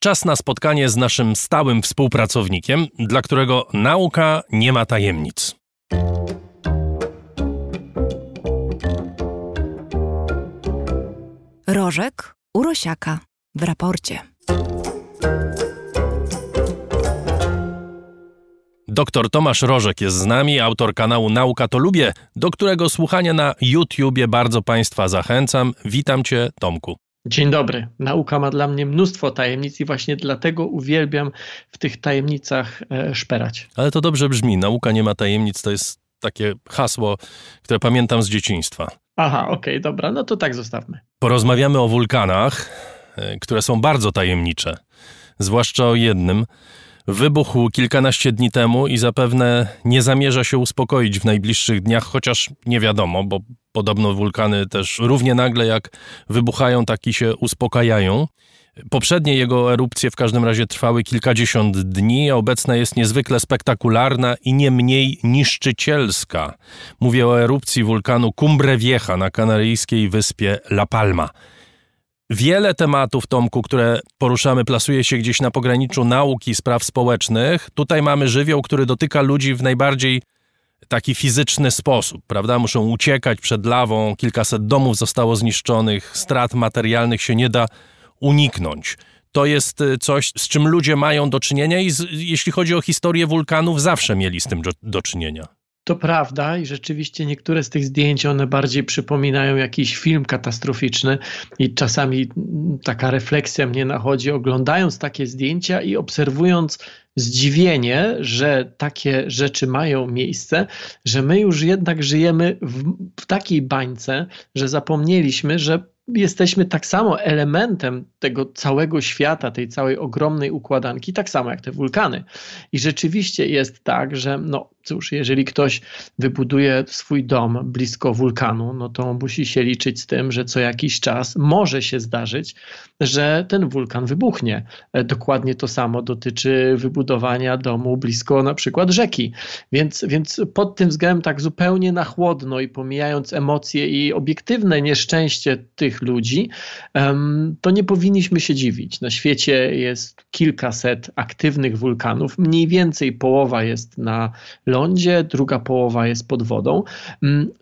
Czas na spotkanie z naszym stałym współpracownikiem, dla którego nauka nie ma tajemnic. Rożek Urosiaka w raporcie. Doktor Tomasz Rożek jest z nami, autor kanału Nauka to Lubię, do którego słuchania na YouTubie bardzo Państwa zachęcam. Witam Cię, Tomku. Dzień dobry. Nauka ma dla mnie mnóstwo tajemnic i właśnie dlatego uwielbiam w tych tajemnicach e, szperać. Ale to dobrze brzmi. Nauka nie ma tajemnic to jest takie hasło, które pamiętam z dzieciństwa. Aha, okej, okay, dobra, no to tak zostawmy. Porozmawiamy o wulkanach, e, które są bardzo tajemnicze, zwłaszcza o jednym. Wybuchł kilkanaście dni temu i zapewne nie zamierza się uspokoić w najbliższych dniach, chociaż nie wiadomo, bo podobno wulkany też równie nagle jak wybuchają, tak i się uspokajają. Poprzednie jego erupcje w każdym razie trwały kilkadziesiąt dni, a obecna jest niezwykle spektakularna i nie mniej niszczycielska. Mówię o erupcji wulkanu Cumbre Vieja na kanaryjskiej wyspie La Palma. Wiele tematów, Tomku, które poruszamy, plasuje się gdzieś na pograniczu nauki, spraw społecznych. Tutaj mamy żywioł, który dotyka ludzi w najbardziej taki fizyczny sposób, prawda? Muszą uciekać przed lawą, kilkaset domów zostało zniszczonych, strat materialnych się nie da uniknąć. To jest y, coś, z czym ludzie mają do czynienia i z, jeśli chodzi o historię wulkanów, zawsze mieli z tym do, do czynienia. To prawda i rzeczywiście niektóre z tych zdjęć one bardziej przypominają jakiś film katastroficzny i czasami taka refleksja mnie nachodzi oglądając takie zdjęcia i obserwując zdziwienie, że takie rzeczy mają miejsce, że my już jednak żyjemy w, w takiej bańce, że zapomnieliśmy, że jesteśmy tak samo elementem tego całego świata, tej całej ogromnej układanki, tak samo jak te wulkany. I rzeczywiście jest tak, że no cóż, jeżeli ktoś wybuduje swój dom blisko wulkanu, no to musi się liczyć z tym, że co jakiś czas może się zdarzyć, że ten wulkan wybuchnie. E, dokładnie to samo dotyczy wybudowania domu blisko na przykład rzeki. Więc, więc pod tym względem tak zupełnie na chłodno i pomijając emocje i obiektywne nieszczęście tych ludzi, to nie powinniśmy się dziwić. Na świecie jest kilkaset aktywnych wulkanów, mniej więcej połowa jest na lądzie, druga połowa jest pod wodą.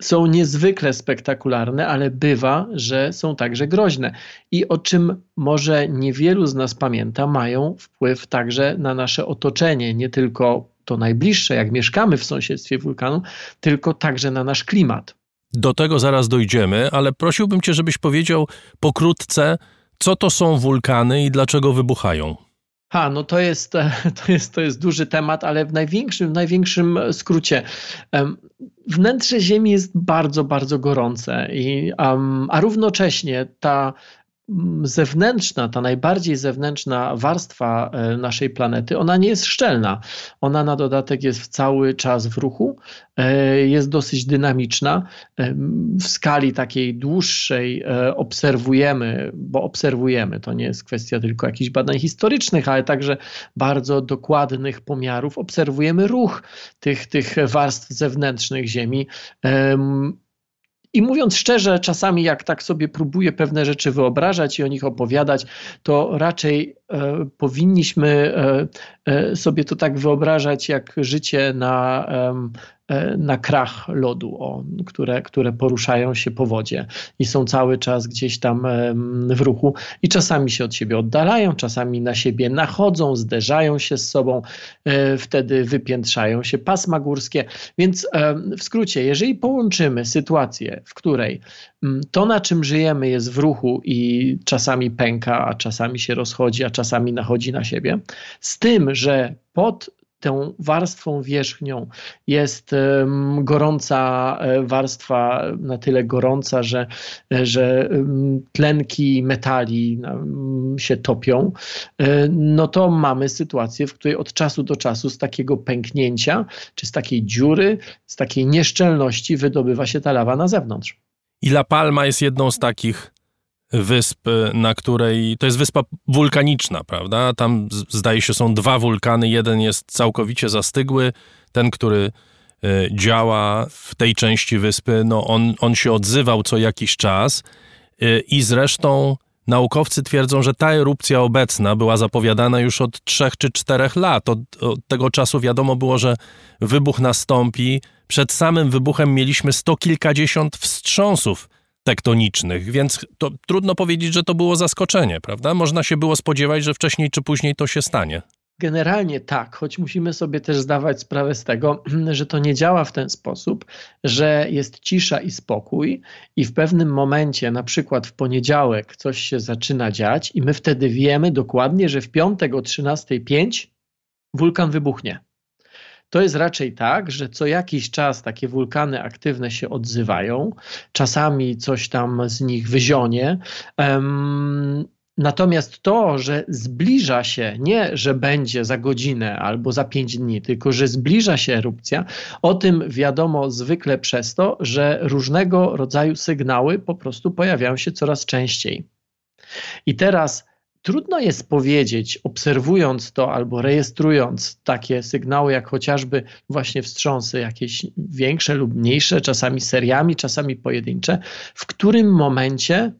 Są niezwykle spektakularne, ale bywa, że są także groźne. I o czym może niewielu z nas pamięta, mają wpływ także na nasze otoczenie, nie tylko to najbliższe, jak mieszkamy w sąsiedztwie wulkanu, tylko także na nasz klimat. Do tego zaraz dojdziemy, ale prosiłbym Cię, żebyś powiedział pokrótce, co to są wulkany i dlaczego wybuchają. Ha, no to jest, to jest, to jest duży temat, ale w największym, w największym skrócie. Wnętrze Ziemi jest bardzo, bardzo gorące, i, a równocześnie ta zewnętrzna, ta najbardziej zewnętrzna warstwa e, naszej planety, ona nie jest szczelna. Ona na dodatek jest cały czas w ruchu, e, jest dosyć dynamiczna. E, w skali takiej dłuższej obserwujemy, bo obserwujemy, to nie jest kwestia tylko jakichś badań historycznych, ale także bardzo dokładnych pomiarów, obserwujemy ruch tych, tych warstw zewnętrznych Ziemi i mówiąc szczerze, czasami jak tak sobie próbuję pewne rzeczy wyobrażać i o nich opowiadać, to raczej powinniśmy e, e, sobie to tak wyobrażać jak życie na E, na krach lodu, o, które, które poruszają się po wodzie i są cały czas gdzieś tam w ruchu i czasami się od siebie oddalają, czasami na siebie nachodzą, zderzają się z sobą, e, wtedy wypiętrzają się pasma górskie. Więc w skrócie, jeżeli połączymy sytuację, w której to, na czym żyjemy, jest w ruchu i czasami pęka, a czasami się rozchodzi, a czasami nachodzi na siebie, z tym, że pod tą warstwą wierzchnią jest gorąca e, warstwa, na tyle gorąca, że, e, że tlenki metali się topią, e, no to mamy sytuację, w której od czasu do czasu z takiego pęknięcia, czy z takiej dziury, z takiej nieszczelności wydobywa się ta lawa na zewnątrz. I La Palma jest jedną z takich wysp, na której to jest wyspa wulkaniczna, prawda? Tam zdaje się są dwa wulkany. Jeden jest całkowicie zastygły, ten, który e, działa w tej części wyspy, no on, on się odzywał co jakiś czas e, i zresztą naukowcy twierdzą, że ta erupcja obecna była zapowiadana już od trzech czy czterech lat. Od, od tego czasu wiadomo było, że wybuch nastąpi. Przed samym wybuchem mieliśmy sto kilkadziesiąt wstrząsów tektonicznych, więc to trudno powiedzieć, że to było zaskoczenie, prawda? Można się było spodziewać, że wcześniej czy później to się stanie. Generalnie tak, choć musimy sobie też zdawać sprawę z tego, że to nie działa w ten sposób, że jest cisza i spokój, i w pewnym momencie, na przykład w poniedziałek, coś się zaczyna dziać, i my wtedy wiemy dokładnie, że w piątek o 13.05 wulkan wybuchnie. To jest raczej tak, że co jakiś czas takie wulkany aktywne się odzywają, czasami coś tam z nich wyzionie. Natomiast to, że zbliża się, nie że będzie za godzinę albo za pięć dni, tylko że zbliża się erupcja, o tym wiadomo zwykle przez to, że różnego rodzaju sygnały po prostu pojawiają się coraz częściej. I teraz trudno jest powiedzieć, obserwując to albo rejestrując takie sygnały, jak chociażby właśnie wstrząsy, jakieś większe lub mniejsze, czasami seriami, czasami pojedyncze, w którym momencie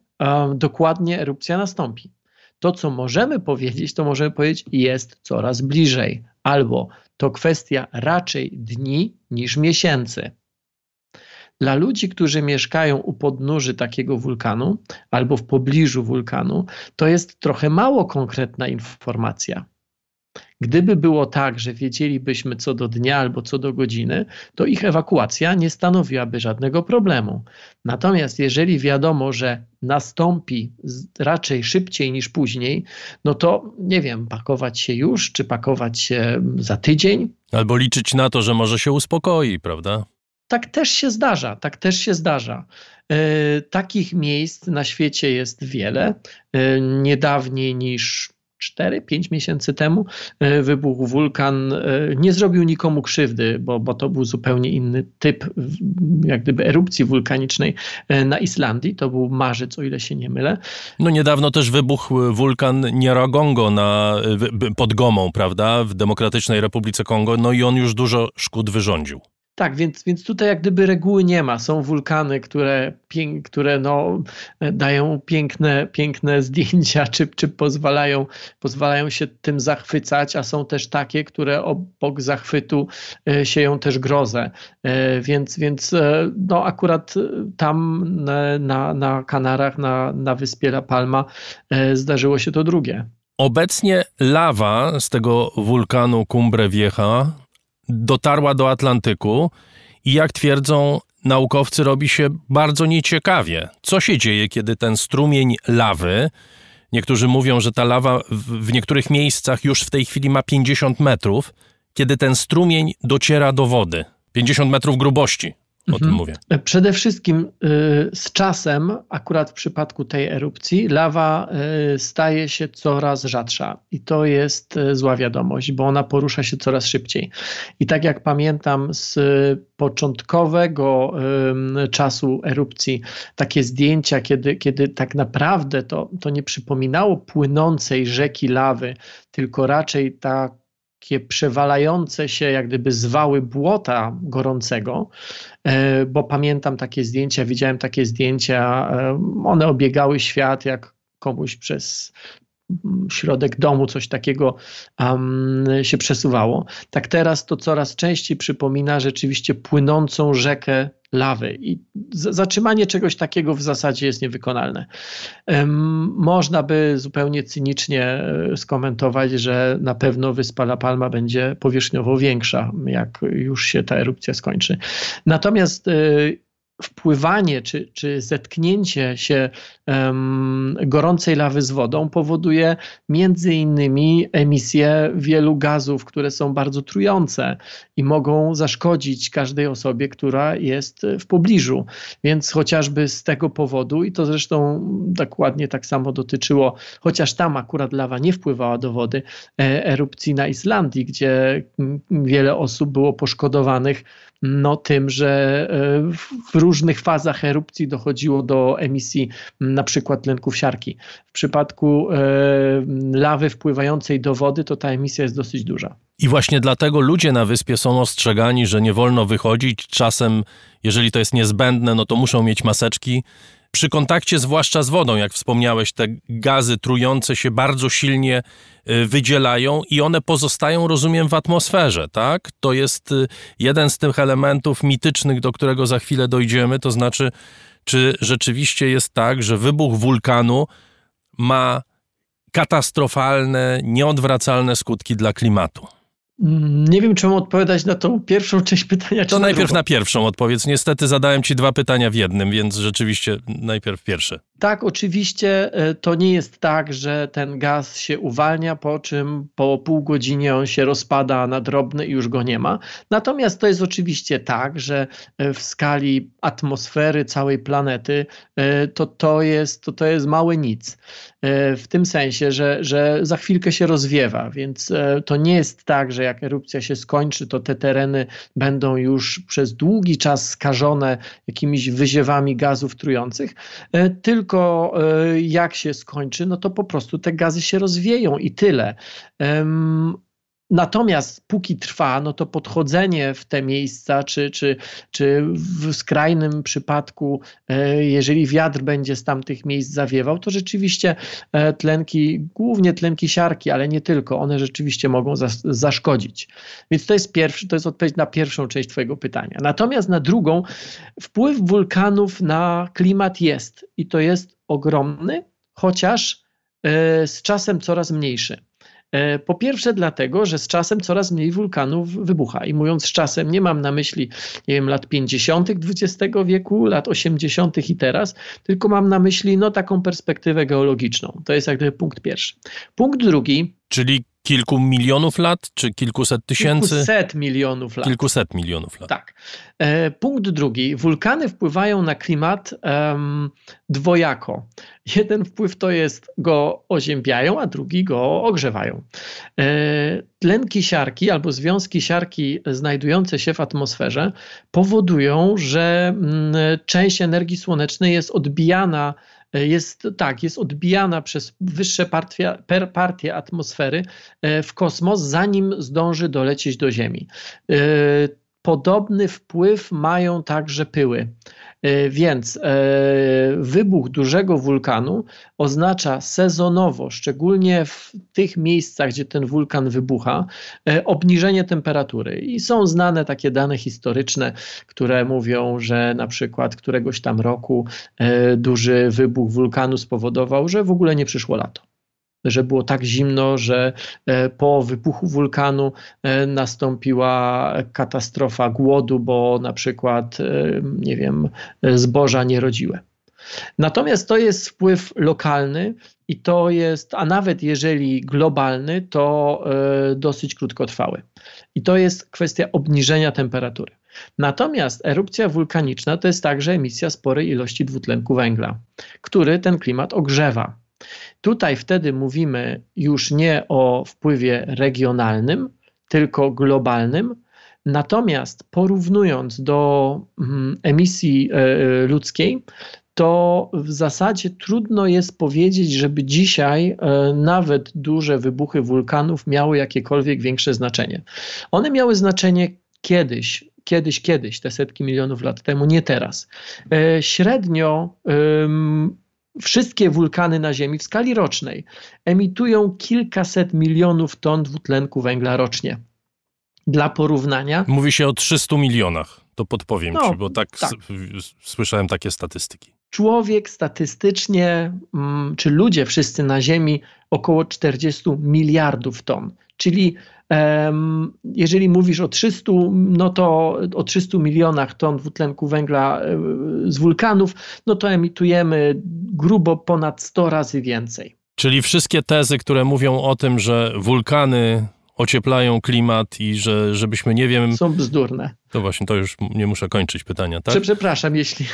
dokładnie erupcja nastąpi. To, co możemy powiedzieć, to możemy powiedzieć, jest coraz bliżej, albo to kwestia raczej dni niż miesięcy. Dla ludzi, którzy mieszkają u podnóży takiego wulkanu albo w pobliżu wulkanu, to jest trochę mało konkretna informacja. Gdyby było tak, że wiedzielibyśmy co do dnia albo co do godziny, to ich ewakuacja nie stanowiłaby żadnego problemu. Natomiast jeżeli wiadomo, że nastąpi raczej szybciej niż później, no to nie wiem, pakować się już, czy pakować się za tydzień. Albo liczyć na to, że może się uspokoi, prawda? Tak też się zdarza, tak też się zdarza. E, takich miejsc na świecie jest wiele. E, niedawniej niż 4-5 miesięcy temu e, wybuchł wulkan. E, nie zrobił nikomu krzywdy, bo, bo to był zupełnie inny typ jak gdyby erupcji wulkanicznej e, na Islandii. To był marzec, o ile się nie mylę. No niedawno też wybuchł wulkan Nyiragongo na, pod Gomą, prawda, w Demokratycznej Republice Kongo, no i on już dużo szkód wyrządził. Tak, więc, więc tutaj jak gdyby reguły nie ma. Są wulkany, które, które no, dają piękne, piękne zdjęcia, czy, czy pozwalają, pozwalają się tym zachwycać, a są też takie, które obok zachwytu e, sieją też grozę. E, więc, więc e, no, akurat tam na, na Kanarach, na, na wyspie La Palma zdarzyło się to drugie. Obecnie lawa z tego wulkanu Cumbre Vieja dotarła do Atlantyku i jak twierdzą naukowcy, robi się bardzo nieciekawie. Co się dzieje, kiedy ten strumień lawy, niektórzy mówią, że ta lawa w, niektórych miejscach już w tej chwili ma 50 metrów, kiedy ten strumień dociera do wody, 50 metrów grubości. O mhm. tym mówię. Przede wszystkim y, z czasem, akurat w przypadku tej erupcji, lawa y, staje się coraz rzadsza i to jest y, zła wiadomość, bo ona porusza się coraz szybciej. I tak jak pamiętam z początkowego czasu erupcji, takie zdjęcia, kiedy, kiedy tak naprawdę to, to nie przypominało płynącej rzeki lawy, tylko raczej tak takie przewalające się, jak gdyby zwały błota gorącego, e, bo pamiętam takie zdjęcia, widziałem takie zdjęcia, e, one obiegały świat, jak komuś przez środek domu coś takiego um, się przesuwało. Tak teraz to coraz częściej przypomina rzeczywiście płynącą rzekę lawy i zatrzymanie czegoś takiego w zasadzie jest niewykonalne. Um, można by zupełnie cynicznie e, skomentować, że na pewno wyspa La Palma będzie powierzchniowo większa, jak już się ta erupcja skończy. Natomiast y, wpływanie czy, czy zetknięcie się um, gorącej lawy z wodą powoduje między innymi emisję wielu gazów, które są bardzo trujące i mogą zaszkodzić każdej osobie, która jest w pobliżu. Więc chociażby z tego powodu, i to zresztą dokładnie tak samo dotyczyło, chociaż tam akurat lawa nie wpływała do wody, e, erupcji na Islandii, gdzie wiele osób było poszkodowanych no, tym, że e, w różnych fazach erupcji dochodziło do emisji na przykład tlenków siarki. W przypadku e, lawy wpływającej do wody, to ta emisja jest dosyć duża. I właśnie dlatego ludzie na wyspie są ostrzegani, że nie wolno wychodzić. Czasem, jeżeli to jest niezbędne, no to muszą mieć maseczki przy kontakcie zwłaszcza z wodą, jak wspomniałeś, te gazy trujące się bardzo silnie y, wydzielają i one pozostają, rozumiem, w atmosferze, tak? To jest y, jeden z tych elementów mitycznych, do którego za chwilę dojdziemy, to znaczy, czy rzeczywiście jest tak, że wybuch wulkanu ma katastrofalne, nieodwracalne skutki dla klimatu? Nie wiem, czemu odpowiadać na tą pierwszą część pytania. To najpierw na pierwszą odpowiedz. Niestety zadałem ci dwa pytania w jednym, więc rzeczywiście najpierw pierwsze. Tak, oczywiście e, to nie jest tak, że ten gaz się uwalnia, po czym po pół godzinie on się rozpada na drobne i już go nie ma. Natomiast to jest oczywiście tak, że e, w skali atmosfery całej planety e, to, to, jest, to, to jest małe nic. W tym sensie, że, że za chwilkę się rozwiewa, więc to nie jest tak, że jak erupcja się skończy, to te tereny będą już przez długi czas skażone jakimiś wyziewami gazów trujących, tylko tylko e, jak się skończy, no to po prostu te gazy się rozwieją i tyle. Natomiast póki trwa, no to podchodzenie w te miejsca, czy, czy, czy w skrajnym przypadku, e, jeżeli wiatr będzie z tamtych miejsc zawiewał, to rzeczywiście e, tlenki, głównie tlenki siarki, ale nie tylko, one rzeczywiście mogą zaszkodzić. Więc to jest pierwszy, to jest odpowiedź na pierwszą część Twojego pytania. Natomiast na drugą, wpływ wulkanów na klimat jest i to jest ogromny, chociaż e, z czasem coraz mniejszy. E, po pierwsze, dlatego, że z czasem coraz mniej wulkanów wybucha. I mówiąc z czasem, nie mam na myśli, nie wiem, lat 50. XX wieku, lat 80. i teraz, tylko mam na myśli no, taką perspektywę geologiczną. To jest jak gdyby punkt pierwszy. Punkt drugi. Czyli kilku milionów lat, czy kilkuset tysięcy? Kilkuset milionów lat. Kilkuset milionów lat. Tak. E, punkt drugi. Wulkany wpływają na klimat um, dwojako. Jeden wpływ to jest go oziębiają, a drugi go ogrzewają. E, tlenki siarki albo związki siarki znajdujące się w atmosferze powodują, że m, mm, część energii słonecznej jest odbijana jest tak, jest odbijana przez wyższe partie, partie atmosfery e, w kosmos, zanim zdąży dolecieć do Ziemi. E, podobny wpływ mają także pyły. Więc wybuch dużego wulkanu oznacza sezonowo, szczególnie w tych miejscach, gdzie ten wulkan wybucha, obniżenie temperatury. I są znane takie dane historyczne, które mówią, że na przykład któregoś tam roku duży wybuch wulkanu spowodował, że w ogóle nie przyszło lato że było tak zimno, że e, po wybuchu wulkanu e, nastąpiła katastrofa głodu, bo na przykład, e, nie wiem, zboża nie rodziły. Natomiast to jest wpływ lokalny i to jest, a nawet jeżeli globalny, to dosyć krótkotrwały. I to jest kwestia obniżenia temperatury. Natomiast erupcja wulkaniczna to jest także emisja sporej ilości dwutlenku węgla, który ten klimat ogrzewa. Tutaj wtedy mówimy już nie o wpływie regionalnym, tylko globalnym. Natomiast porównując do mm, emisji e, ludzkiej, to w zasadzie trudno jest powiedzieć, żeby dzisiaj e, nawet duże wybuchy wulkanów miały jakiekolwiek większe znaczenie. One miały znaczenie kiedyś, kiedyś, kiedyś, te setki milionów lat temu, nie teraz. E, średnio Wszystkie wulkany na Ziemi w skali rocznej emitują kilkaset milionów ton dwutlenku węgla rocznie. Dla porównania. Mówi się o 300 milionach. To podpowiem no, ci, bo tak, tak. słyszałem takie statystyki. Człowiek statystycznie, mm, czy ludzie wszyscy na Ziemi, około 40 miliardów ton. Czyli jeżeli mówisz o 300, no to o 300 milionach ton dwutlenku węgla e, z wulkanów, no to emitujemy grubo ponad 100 razy więcej. Czyli wszystkie tezy, które mówią o tym, że wulkany ocieplają klimat i że żebyśmy nie wiem. Są bzdurne. To właśnie, to już nie muszę kończyć pytania, tak? Przepraszam, jeśli,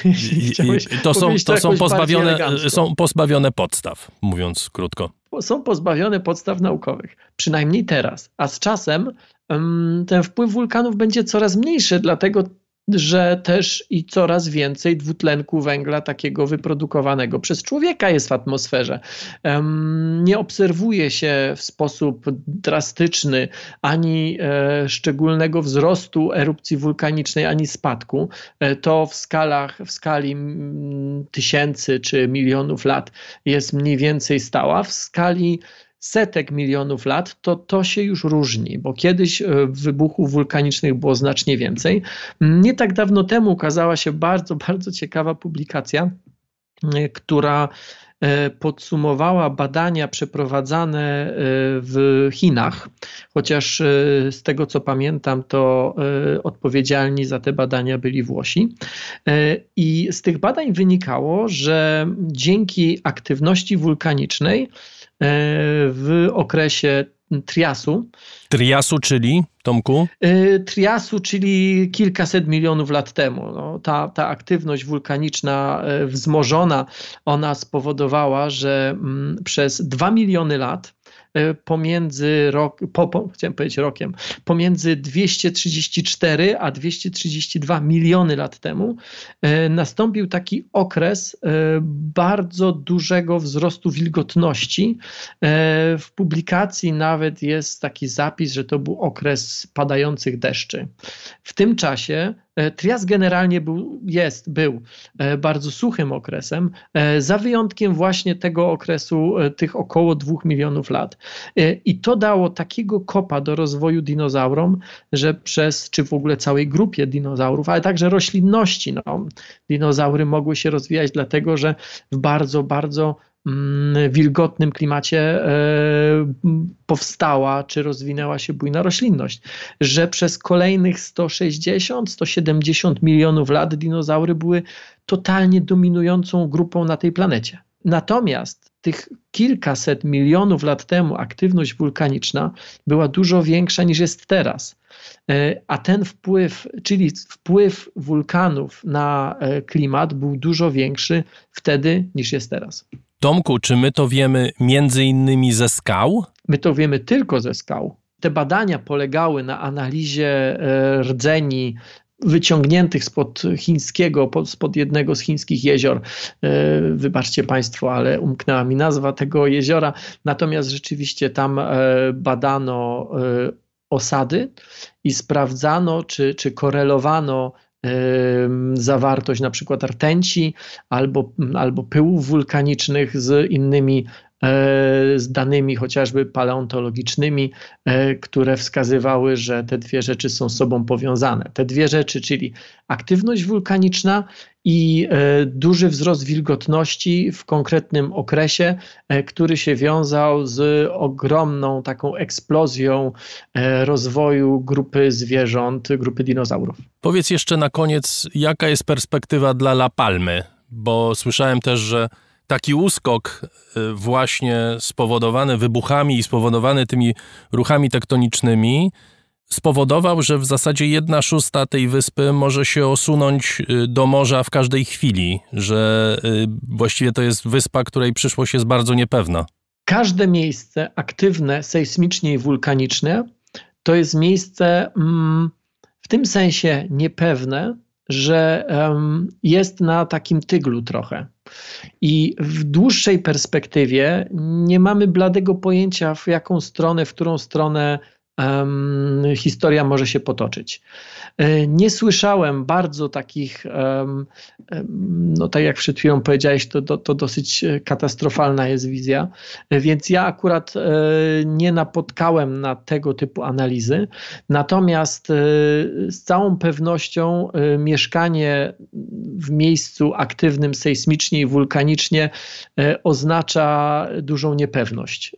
jeśli to są, to, to są pozbawione, są pozbawione podstaw, mówiąc krótko. Są pozbawione podstaw naukowych, przynajmniej teraz. A z czasem ten wpływ wulkanów będzie coraz mniejszy, dlatego że też i coraz więcej dwutlenku węgla takiego wyprodukowanego przez człowieka jest w atmosferze. Nie obserwuje się w sposób drastyczny ani e, szczególnego wzrostu erupcji wulkanicznej, ani spadku. E, to w skalach, w skali tysięcy czy milionów lat jest mniej więcej stała. W skali setek milionów lat, to to się już różni, bo kiedyś e, wybuchów wulkanicznych było znacznie więcej. Nie tak dawno temu ukazała się bardzo, bardzo ciekawa publikacja, e, która podsumowała badania przeprowadzane w Chinach, chociaż z tego co pamiętam, to odpowiedzialni za te badania byli Włosi. I z tych badań wynikało, że dzięki aktywności wulkanicznej, E, w okresie Triasu. Triasu, czyli, Tomku? E, Triasu, czyli kilkaset milionów lat temu. No, ta, ta aktywność wulkaniczna e, wzmożona, ona spowodowała, że mm, przez dwa miliony lat pomiędzy rok, po, po, chciałem powiedzieć rokiem, pomiędzy 234 a 232 miliony lat temu e, nastąpił taki okres e, bardzo dużego wzrostu wilgotności. W publikacji nawet jest taki zapis, że to był okres padających deszczy. W tym czasie E, trias generalnie był, jest, był e, bardzo suchym okresem, e, za wyjątkiem właśnie tego okresu, tych około dwóch milionów lat. I to dało takiego kopa do rozwoju dinozaurom, że przez, czy w ogóle całej grupie dinozaurów, ale także roślinności, no, dinozaury mogły się rozwijać dlatego, że w bardzo, bardzo wilgotnym klimacie e, powstała czy rozwinęła się bujna roślinność, że przez kolejnych 160-170 milionów lat dinozaury były totalnie dominującą grupą na tej planecie. Natomiast tych kilkaset milionów lat temu aktywność wulkaniczna była dużo większa niż jest teraz. E, a ten wpływ, czyli wpływ wulkanów na e, klimat, był dużo większy wtedy niż jest teraz. Tomku, czy my to wiemy między innymi ze skał? My to wiemy tylko ze skał. Te badania polegały na analizie e, rdzeni wyciągniętych spod chińskiego, spod jednego z chińskich jezior. E, wybaczcie Państwo, ale umknęła mi nazwa tego jeziora. Natomiast rzeczywiście tam e, badano osady i sprawdzano, czy, czy korelowano zawartość na przykład rtęci albo, albo pyłów wulkanicznych z innymi z danymi chociażby paleontologicznymi, e, które wskazywały, że te dwie rzeczy są sobą powiązane. Te dwie rzeczy, czyli aktywność wulkaniczna i e, duży wzrost wilgotności w konkretnym okresie, e, który się wiązał z ogromną taką eksplozją e, rozwoju grupy zwierząt, grupy dinozaurów. Powiedz jeszcze na koniec, jaka jest perspektywa dla La Palmy? Bo słyszałem też, że taki uskok właśnie spowodowany wybuchami i spowodowany tymi ruchami tektonicznymi spowodował, że w zasadzie jedna szósta tej wyspy może się osunąć y, do morza w każdej chwili, że y, właściwie to jest wyspa, której przyszłość jest bardzo niepewna. Każde miejsce aktywne sejsmicznie i wulkaniczne to jest miejsce mm, w tym sensie niepewne, że jest na takim tyglu trochę. I w dłuższej perspektywie nie mamy bladego pojęcia, w jaką stronę, w którą stronę um, historia może się potoczyć. E, nie słyszałem bardzo takich, um, no tak jak przed chwilą powiedziałeś, to, to, to, dosyć katastrofalna jest wizja, więc ja akurat e, nie napotkałem na tego typu analizy. Natomiast e, z całą pewnością mieszkanie w miejscu aktywnym sejsmicznie i wulkanicznie oznacza dużą niepewność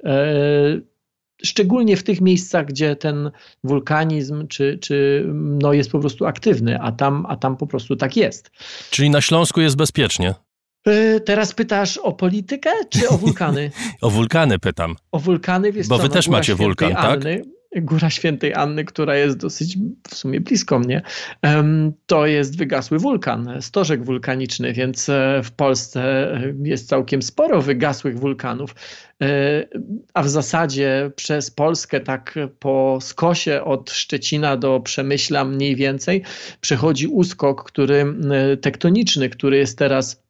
szczególnie w tych miejscach, gdzie ten wulkanizm czy, czy no jest po prostu aktywny, a tam, a tam po prostu tak jest. Czyli na Śląsku jest bezpiecznie? E, teraz pytasz o politykę czy o wulkany? o wulkany pytam. O wulkany, wiesz Bo co, wy no, też macie wulkan, tak? Anny. Góra Świętej Anny, która jest dosyć w sumie blisko mnie, to jest wygasły wulkan, stożek wulkaniczny, więc e, w Polsce jest całkiem sporo wygasłych wulkanów. E, a w zasadzie przez Polskę, tak po skosie od Szczecina do Przemyśla mniej więcej, przechodzi uskok, który tektoniczny, który jest teraz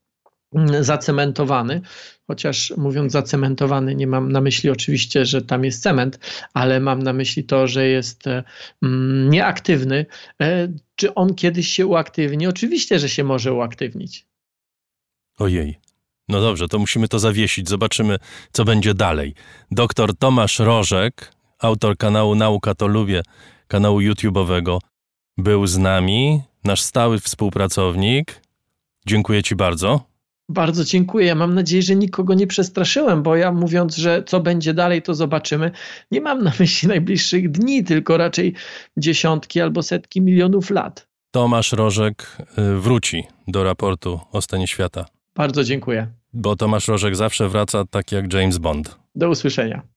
zacementowany chociaż mówiąc zacementowany, nie mam na myśli oczywiście, że tam jest cement, ale mam na myśli to, że jest e, mm, nieaktywny. E, czy on kiedyś się uaktywni? Oczywiście, że się może uaktywnić. Ojej. No dobrze, to musimy to zawiesić. Zobaczymy, co będzie dalej. Doktor Tomasz Rożek, autor kanału Nauka to Lubię, kanału YouTube'owego, był z nami, nasz stały współpracownik. Dziękuję Ci bardzo. Bardzo dziękuję. Mam nadzieję, że nikogo nie przestraszyłem, bo ja mówiąc, że co będzie dalej, to zobaczymy, nie mam na myśli najbliższych dni, tylko raczej dziesiątki albo setki milionów lat. Tomasz Rożek y, wróci do raportu o stanie świata. Bardzo dziękuję. Bo Tomasz Rożek zawsze wraca tak jak James Bond. Do usłyszenia.